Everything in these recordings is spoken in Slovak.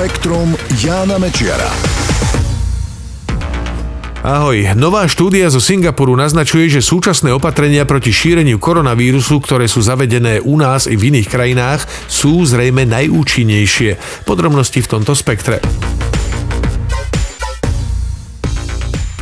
Spektrum Jána Mečiara. Ahoj, nová štúdia zo Singapuru naznačuje, že súčasné opatrenia proti šíreniu koronavírusu, ktoré sú zavedené u nás i v iných krajinách, sú zrejme najúčinnejšie. Podrobnosti v tomto spektre.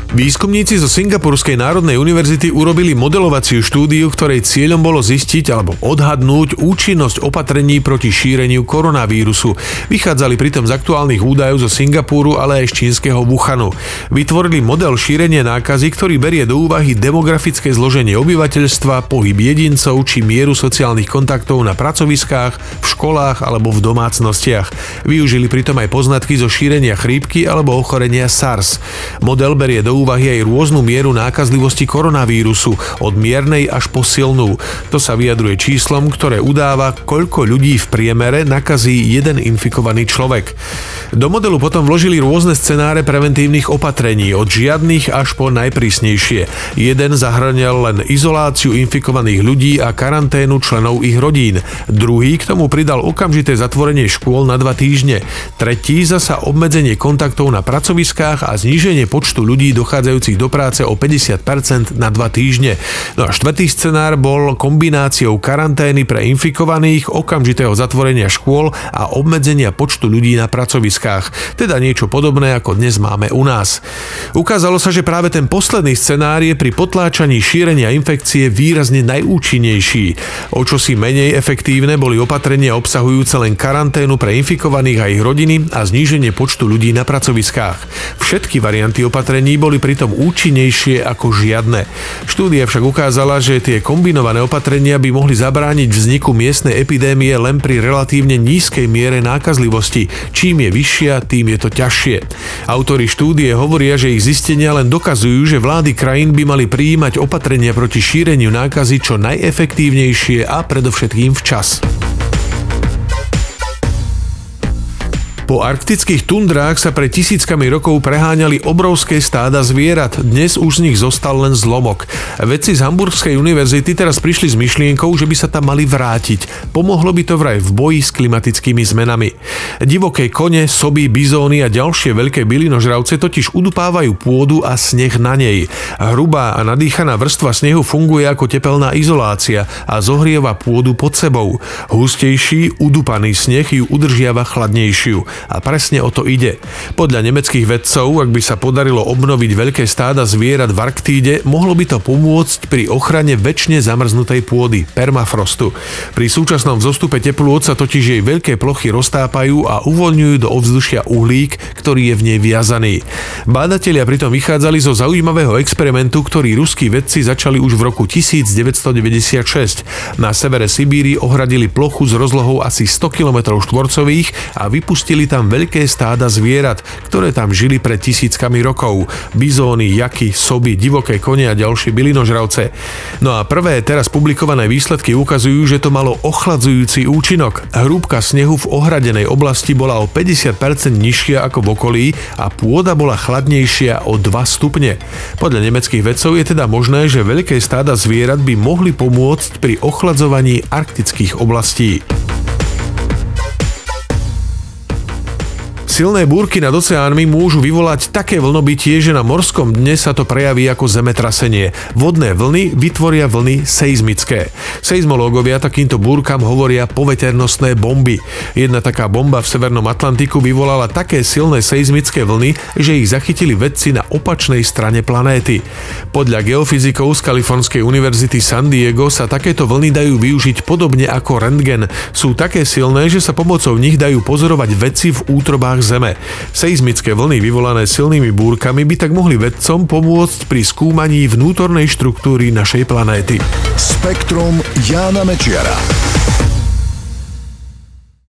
Výskumníci zo Singapurskej národnej univerzity urobili modelovaciu štúdiu, ktorej cieľom bolo zistiť alebo odhadnúť účinnosť opatrení proti šíreniu koronavírusu. Vychádzali pritom z aktuálnych údajov zo Singapuru, ale aj z čínskeho Wuhanu. Vytvorili model šírenia nákazy, ktorý berie do úvahy demografické zloženie obyvateľstva, pohyb jedincov či mieru sociálnych kontaktov na pracoviskách, v školách alebo v domácnostiach. Využili pritom aj poznatky zo šírenia chrípky alebo ochorenia SARS. Model berie do úvahy aj rôznu mieru nákazlivosti koronavírusu, od miernej až po silnú. To sa vyjadruje číslom, ktoré udáva, koľko ľudí v priemere nakazí jeden infikovaný človek. Do modelu potom vložili rôzne scenáre preventívnych opatrení, od žiadnych až po najprísnejšie. Jeden zahrňal len izoláciu infikovaných ľudí a karanténu členov ich rodín. Druhý k tomu pridal okamžité zatvorenie škôl na dva týždne. Tretí zasa obmedzenie kontaktov na pracoviskách a zníženie počtu ľudí do dochádzajúcich do práce o 50% na 2 týždne. No a štvrtý scenár bol kombináciou karantény pre infikovaných, okamžitého zatvorenia škôl a obmedzenia počtu ľudí na pracoviskách. Teda niečo podobné, ako dnes máme u nás. Ukázalo sa, že práve ten posledný scenár je pri potláčaní šírenia infekcie výrazne najúčinnejší. O čo si menej efektívne boli opatrenia obsahujúce len karanténu pre infikovaných a ich rodiny a zníženie počtu ľudí na pracoviskách. Všetky varianty opatrení boli boli pritom účinnejšie ako žiadne. Štúdia však ukázala, že tie kombinované opatrenia by mohli zabrániť vzniku miestnej epidémie len pri relatívne nízkej miere nákazlivosti. Čím je vyššia, tým je to ťažšie. Autori štúdie hovoria, že ich zistenia len dokazujú, že vlády krajín by mali prijímať opatrenia proti šíreniu nákazy čo najefektívnejšie a predovšetkým včas. Po arktických tundrách sa pred tisíckami rokov preháňali obrovské stáda zvierat, dnes už z nich zostal len zlomok. Vedci z Hamburgskej univerzity teraz prišli s myšlienkou, že by sa tam mali vrátiť. Pomohlo by to vraj v boji s klimatickými zmenami. Divoké kone, soby, bizóny a ďalšie veľké bylinožravce totiž udupávajú pôdu a sneh na nej. Hrubá a nadýchaná vrstva snehu funguje ako tepelná izolácia a zohrieva pôdu pod sebou. Hustejší, udupaný sneh ju udržiava chladnejšiu. A presne o to ide. Podľa nemeckých vedcov, ak by sa podarilo obnoviť veľké stáda zvierat v Arktíde, mohlo by to pomôcť pri ochrane väčšine zamrznutej pôdy, permafrostu. Pri súčasnom vzostupe teplôt sa totiž jej veľké plochy roztápajú a uvoľňujú do ovzdušia uhlík, ktorý je v nej viazaný. Bádatelia pritom vychádzali zo zaujímavého experimentu, ktorý ruskí vedci začali už v roku 1996. Na severe Sibíry ohradili plochu s rozlohou asi 100 km štvorcových a vypustili tam veľké stáda zvierat, ktoré tam žili pred tisíckami rokov. Bizóny, jaky, soby, divoké kone a ďalšie bylinožravce. No a prvé teraz publikované výsledky ukazujú, že to malo ochladzujúci účinok. Hrúbka snehu v ohradenej oblasti bola o 50% nižšia ako v okolí a pôda bola chladnejšia o 2 stupne. Podľa nemeckých vedcov je teda možné, že veľké stáda zvierat by mohli pomôcť pri ochladzovaní arktických oblastí. Silné búrky nad oceánmi môžu vyvolať také vlnobytie, že na morskom dne sa to prejaví ako zemetrasenie. Vodné vlny vytvoria vlny seizmické. Seizmológovia takýmto búrkam hovoria poveternostné bomby. Jedna taká bomba v Severnom Atlantiku vyvolala také silné seizmické vlny, že ich zachytili vedci na opačnej strane planéty. Podľa geofyzikov z Kalifornskej univerzity San Diego sa takéto vlny dajú využiť podobne ako rentgen. Sú také silné, že sa pomocou nich dajú pozorovať veci v útrobách Zeme. Seizmické vlny vyvolané silnými búrkami by tak mohli vedcom pomôcť pri skúmaní vnútornej štruktúry našej planéty. Spektrum Jána Mečiara.